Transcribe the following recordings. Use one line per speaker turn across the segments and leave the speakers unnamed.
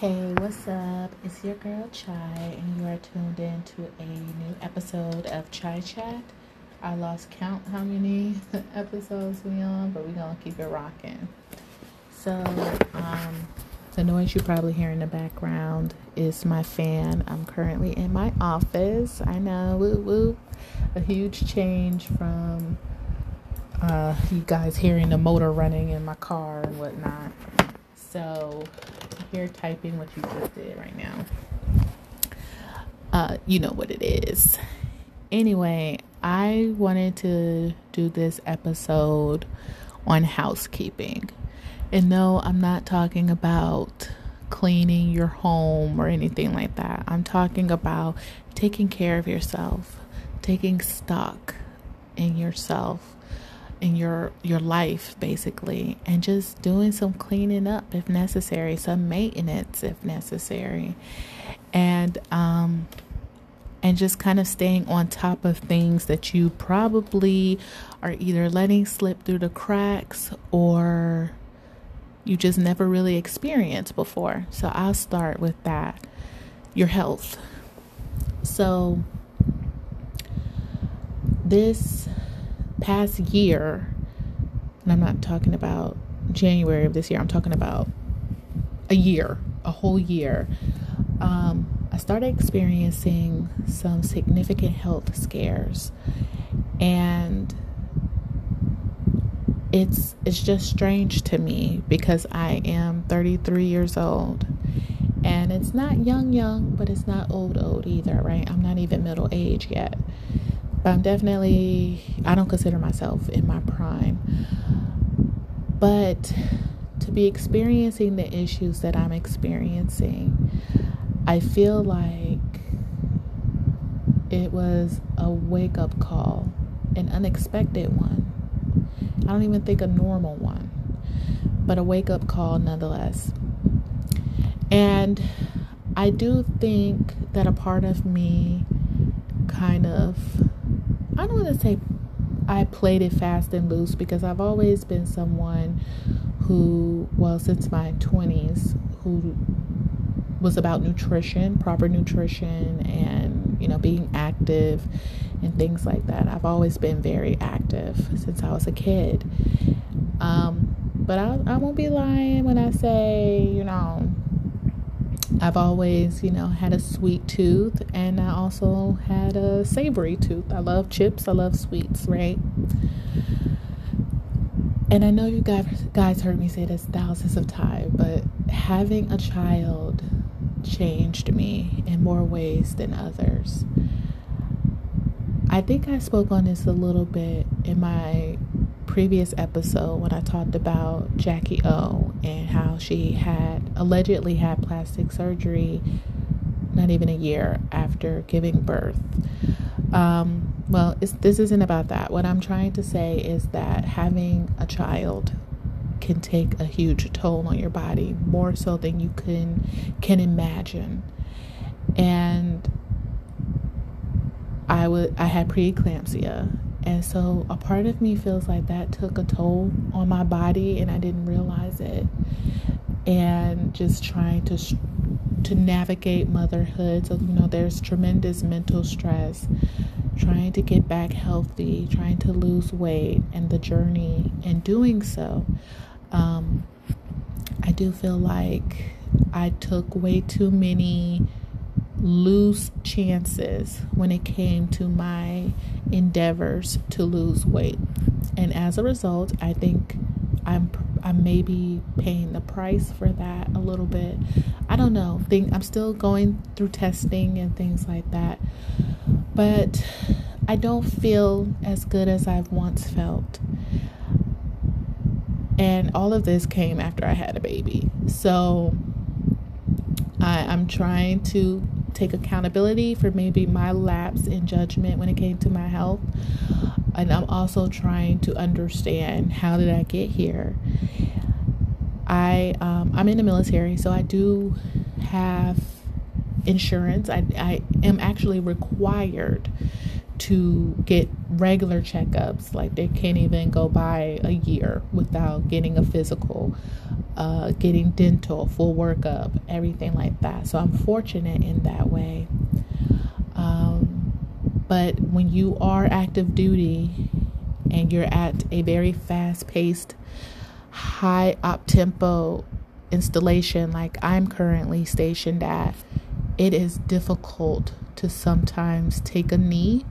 Hey, what's up? It's your girl Chai, and you are tuned in to a new episode of Chai Chat. I lost count how many episodes we on, but we're gonna keep it rocking. So, um, the noise you probably hear in the background is my fan. I'm currently in my office. I know, woo woo, a huge change from uh, you guys hearing the motor running in my car and whatnot. So, here typing what you just did right now. Uh, you know what it is. Anyway, I wanted to do this episode on housekeeping. And no, I'm not talking about cleaning your home or anything like that. I'm talking about taking care of yourself, taking stock in yourself in your your life basically and just doing some cleaning up if necessary some maintenance if necessary and um and just kind of staying on top of things that you probably are either letting slip through the cracks or you just never really experienced before. So I'll start with that. Your health. So this past year, and I'm not talking about January of this year, I'm talking about a year, a whole year. Um, I started experiencing some significant health scares, and it's it's just strange to me because I am 33 years old. And it's not young young but it's not old old either right? I'm not even middle age yet I'm definitely, I don't consider myself in my prime. But to be experiencing the issues that I'm experiencing, I feel like it was a wake up call, an unexpected one. I don't even think a normal one, but a wake up call nonetheless. And I do think that a part of me kind of I don't want to say I played it fast and loose because I've always been someone who, well, since my 20s, who was about nutrition, proper nutrition, and, you know, being active and things like that. I've always been very active since I was a kid. Um, but I, I won't be lying when I say, you know, I've always, you know, had a sweet tooth and I also had a savory tooth. I love chips, I love sweets, right? And I know you guys guys heard me say this thousands of times, but having a child changed me in more ways than others. I think I spoke on this a little bit in my previous episode when I talked about Jackie O and how she had allegedly had plastic surgery not even a year after giving birth. Um, well, this isn't about that. What I'm trying to say is that having a child can take a huge toll on your body, more so than you can can imagine. And I would I had preeclampsia and so a part of me feels like that took a toll on my body and I didn't realize it. And just trying to to navigate motherhood. So, you know, there's tremendous mental stress, trying to get back healthy, trying to lose weight, and the journey in doing so. Um, I do feel like I took way too many loose chances when it came to my endeavors to lose weight. And as a result, I think I'm I may be paying the price for that a little bit. I don't know. Think I'm still going through testing and things like that. But I don't feel as good as I've once felt. And all of this came after I had a baby. So I, I'm trying to take accountability for maybe my lapse in judgment when it came to my health. And I'm also trying to understand how did I get here. I um, I'm in the military, so I do have insurance. I I am actually required to get regular checkups. Like they can't even go by a year without getting a physical uh, getting dental, full workup, everything like that. So I'm fortunate in that way. Um, but when you are active duty and you're at a very fast paced, high up tempo installation like I'm currently stationed at, it is difficult to sometimes take a knee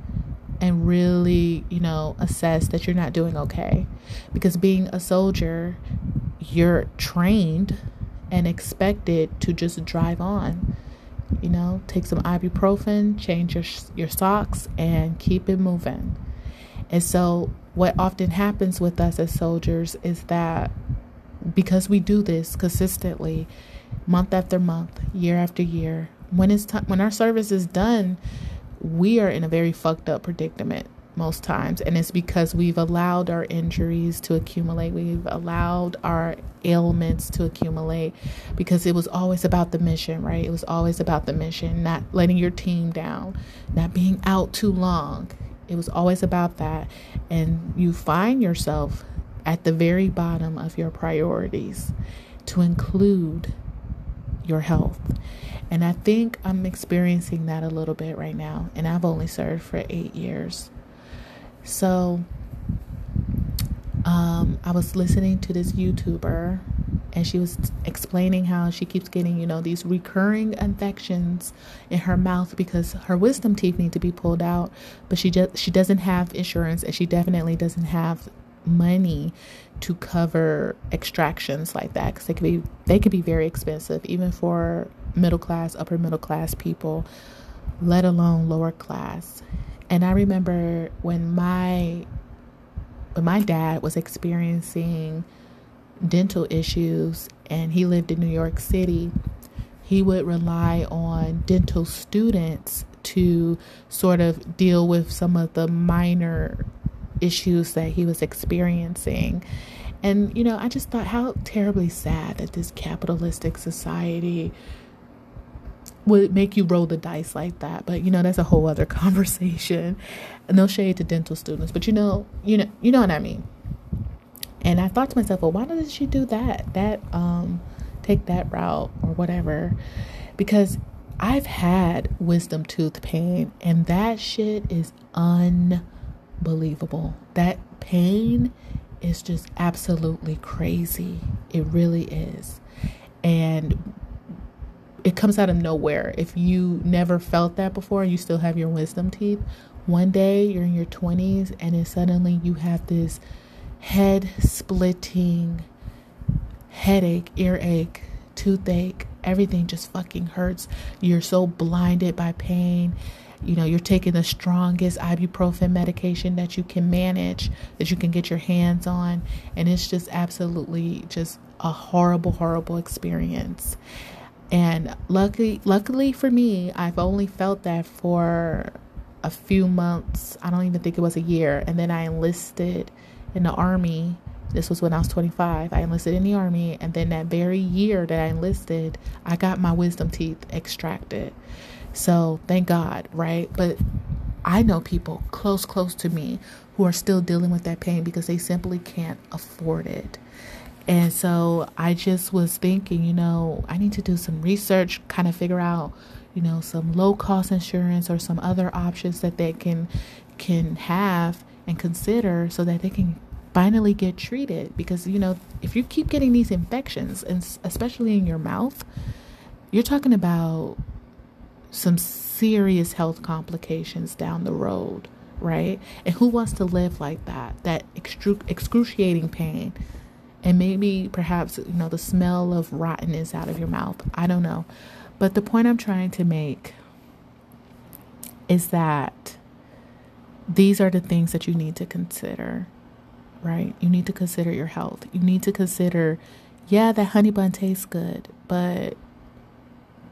and really, you know, assess that you're not doing okay. Because being a soldier, you're trained and expected to just drive on. You know, take some ibuprofen, change your your socks and keep it moving. And so what often happens with us as soldiers is that because we do this consistently month after month, year after year, when it's time when our service is done, we are in a very fucked up predicament most times and it's because we've allowed our injuries to accumulate we've allowed our ailments to accumulate because it was always about the mission right it was always about the mission not letting your team down not being out too long it was always about that and you find yourself at the very bottom of your priorities to include your health and I think I'm experiencing that a little bit right now. And I've only served for eight years. So um, I was listening to this YouTuber and she was explaining how she keeps getting, you know, these recurring infections in her mouth because her wisdom teeth need to be pulled out, but she just she doesn't have insurance and she definitely doesn't have money to cover extractions like that because they could be they could be very expensive even for middle class upper middle class people let alone lower class and i remember when my when my dad was experiencing dental issues and he lived in new york city he would rely on dental students to sort of deal with some of the minor issues that he was experiencing. And, you know, I just thought how terribly sad that this capitalistic society would make you roll the dice like that. But, you know, that's a whole other conversation. No shade to dental students, but you know, you know, you know what I mean. And I thought to myself, well, why doesn't she do that? That, um, take that route or whatever. Because I've had wisdom tooth pain and that shit is unbelievable. That pain is just absolutely crazy. It really is. And it comes out of nowhere. If you never felt that before, you still have your wisdom teeth. One day you're in your 20s and then suddenly you have this head splitting headache, earache, toothache, everything just fucking hurts. You're so blinded by pain you know you're taking the strongest ibuprofen medication that you can manage that you can get your hands on and it's just absolutely just a horrible horrible experience and luckily luckily for me I've only felt that for a few months I don't even think it was a year and then I enlisted in the army this was when I was 25. I enlisted in the army, and then that very year that I enlisted, I got my wisdom teeth extracted. So thank God, right? But I know people close, close to me who are still dealing with that pain because they simply can't afford it. And so I just was thinking, you know, I need to do some research, kind of figure out, you know, some low cost insurance or some other options that they can can have and consider so that they can finally get treated because you know if you keep getting these infections and especially in your mouth you're talking about some serious health complications down the road, right? And who wants to live like that? That excru- excruciating pain. And maybe perhaps, you know, the smell of rottenness out of your mouth. I don't know. But the point I'm trying to make is that these are the things that you need to consider, right? You need to consider your health. You need to consider, yeah, that honey bun tastes good, but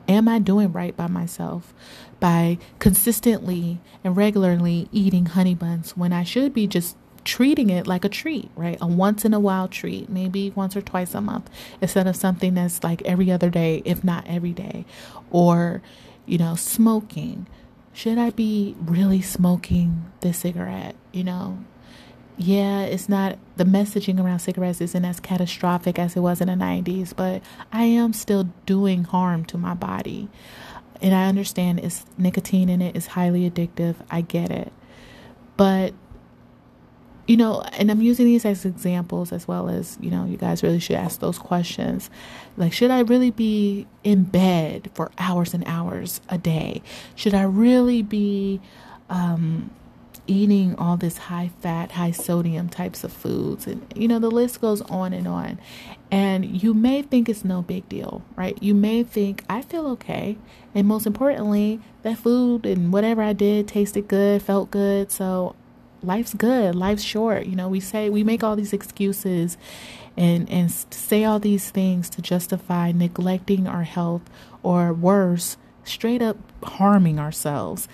Am I doing right by myself by consistently and regularly eating honey buns when I should be just treating it like a treat, right? A once in a while treat, maybe once or twice a month, instead of something that's like every other day, if not every day. Or, you know, smoking. Should I be really smoking this cigarette? You know, yeah, it's not the messaging around cigarettes isn't as catastrophic as it was in the 90s, but I am still doing harm to my body. And I understand it's nicotine in it is highly addictive. I get it. But you know, and I'm using these as examples as well as, you know, you guys really should ask those questions. Like, should I really be in bed for hours and hours a day? Should I really be um, eating all this high fat, high sodium types of foods. And, you know, the list goes on and on. And you may think it's no big deal, right? You may think, I feel okay. And most importantly, that food and whatever I did tasted good, felt good. So life's good, life's short. You know, we say, we make all these excuses and, and say all these things to justify neglecting our health or worse, straight up harming ourselves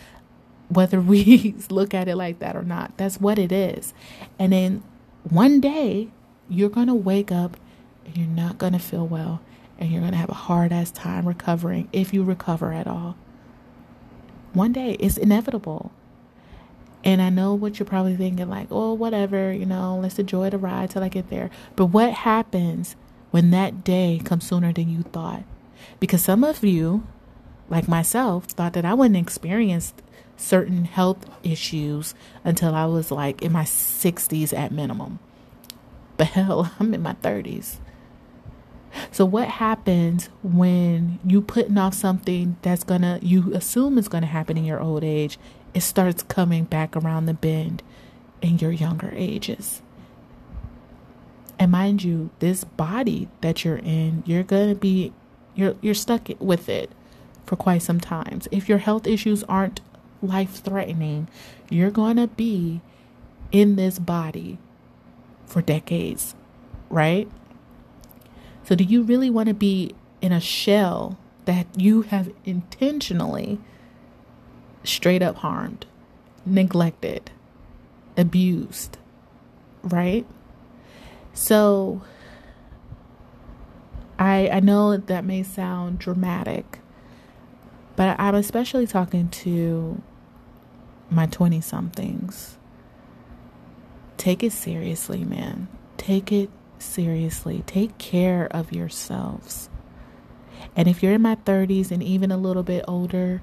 whether we look at it like that or not. That's what it is. And then one day you're going to wake up and you're not going to feel well and you're going to have a hard ass time recovering if you recover at all. One day it's inevitable. And I know what you're probably thinking like, "Oh, whatever, you know, let's enjoy the ride till I get there." But what happens when that day comes sooner than you thought? Because some of you, like myself, thought that I wouldn't experience certain health issues until I was like in my 60s at minimum. But hell, I'm in my 30s. So what happens when you putting off something that's gonna you assume is gonna happen in your old age? It starts coming back around the bend in your younger ages. And mind you, this body that you're in, you're gonna be you're you're stuck with it for quite some times. If your health issues aren't life threatening, you're going to be in this body for decades, right? So, do you really want to be in a shell that you have intentionally straight up harmed, neglected, abused, right? So, I I know that may sound dramatic, but I'm especially talking to my 20 somethings. Take it seriously, man. Take it seriously. Take care of yourselves. And if you're in my 30s and even a little bit older,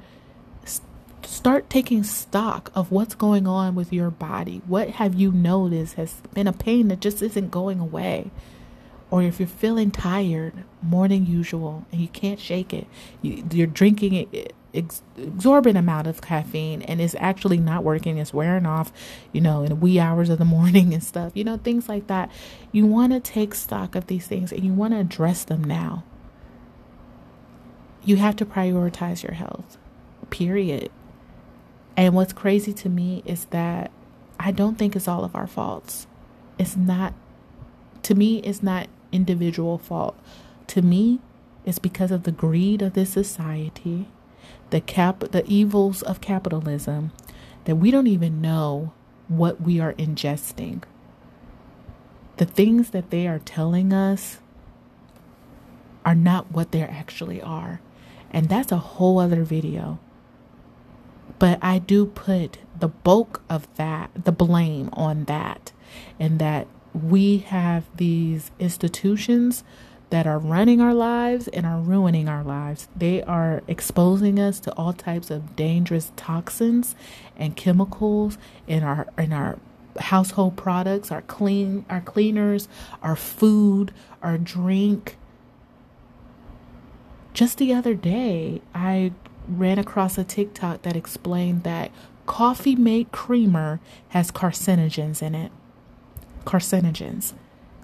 start taking stock of what's going on with your body. What have you noticed has been a pain that just isn't going away? Or if you're feeling tired more than usual and you can't shake it, you, are drinking ex- exorbitant amount of caffeine and it's actually not working it's wearing off you know in the wee hours of the morning and stuff you know things like that you want to take stock of these things and you want to address them now you have to prioritize your health period and what's crazy to me is that i don't think it's all of our faults it's not to me it's not individual fault to me it's because of the greed of this society the cap the evils of capitalism that we don't even know what we are ingesting. The things that they are telling us are not what they actually are. And that's a whole other video. But I do put the bulk of that, the blame on that, and that we have these institutions that are running our lives and are ruining our lives. They are exposing us to all types of dangerous toxins and chemicals in our in our household products, our clean our cleaners, our food, our drink. Just the other day, I ran across a TikTok that explained that coffee mate creamer has carcinogens in it. Carcinogens.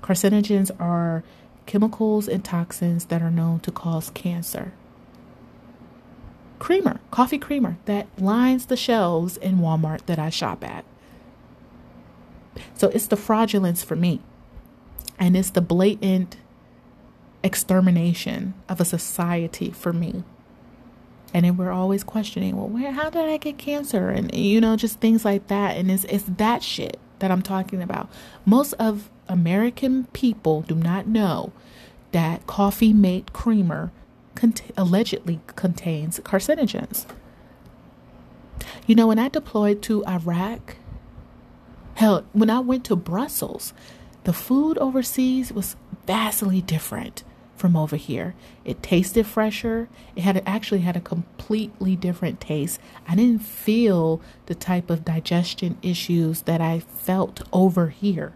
Carcinogens are chemicals and toxins that are known to cause cancer. Creamer, coffee creamer that lines the shelves in Walmart that I shop at. So it's the fraudulence for me. And it's the blatant extermination of a society for me. And then we're always questioning, well, where how did I get cancer? And you know, just things like that. And it's it's that shit that I'm talking about. Most of American people do not know that coffee mate creamer allegedly contains carcinogens. You know, when I deployed to Iraq, Hell, when I went to Brussels, the food overseas was vastly different from over here. It tasted fresher. It had actually had a completely different taste. I didn't feel the type of digestion issues that I felt over here.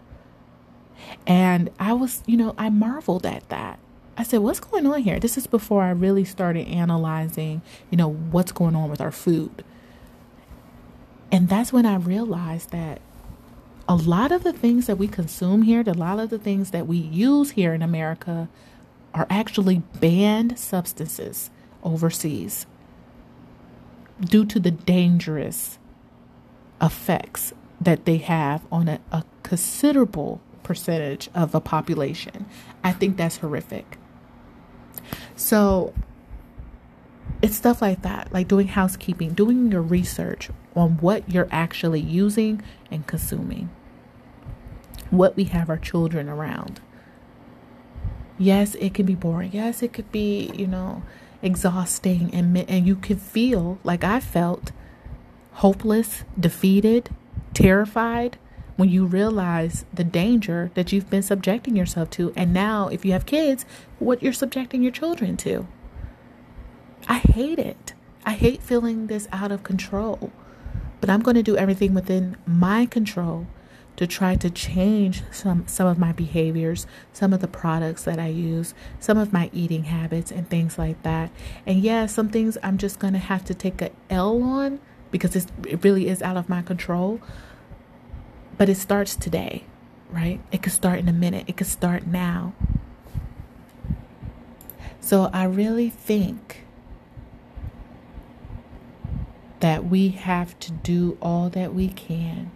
And I was, you know, I marveled at that. I said, what's going on here? This is before I really started analyzing, you know, what's going on with our food. And that's when I realized that a lot of the things that we consume here, a lot of the things that we use here in America are actually banned substances overseas due to the dangerous effects that they have on a, a considerable percentage of a population. I think that's horrific. So it's stuff like that, like doing housekeeping, doing your research on what you're actually using and consuming, what we have our children around. Yes, it can be boring. Yes, it could be, you know, exhausting and and you can feel like I felt hopeless, defeated, terrified when you realize the danger that you've been subjecting yourself to. And now, if you have kids, what you're subjecting your children to. I hate it. I hate feeling this out of control. But I'm going to do everything within my control to try to change some some of my behaviors, some of the products that I use, some of my eating habits and things like that. And yeah, some things I'm just going to have to take a L on because it really is out of my control. But it starts today, right? It could start in a minute, it could start now. So I really think that we have to do all that we can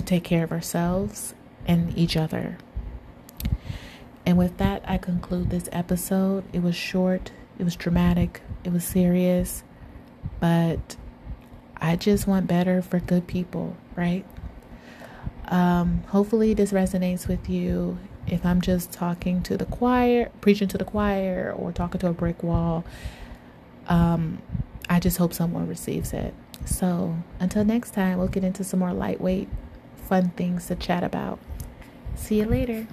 to take care of ourselves and each other. And with that, I conclude this episode. It was short, it was dramatic, it was serious, but I just want better for good people, right? Um, hopefully, this resonates with you. If I'm just talking to the choir, preaching to the choir, or talking to a brick wall, um, I just hope someone receives it. So, until next time, we'll get into some more lightweight, fun things to chat about. See you later.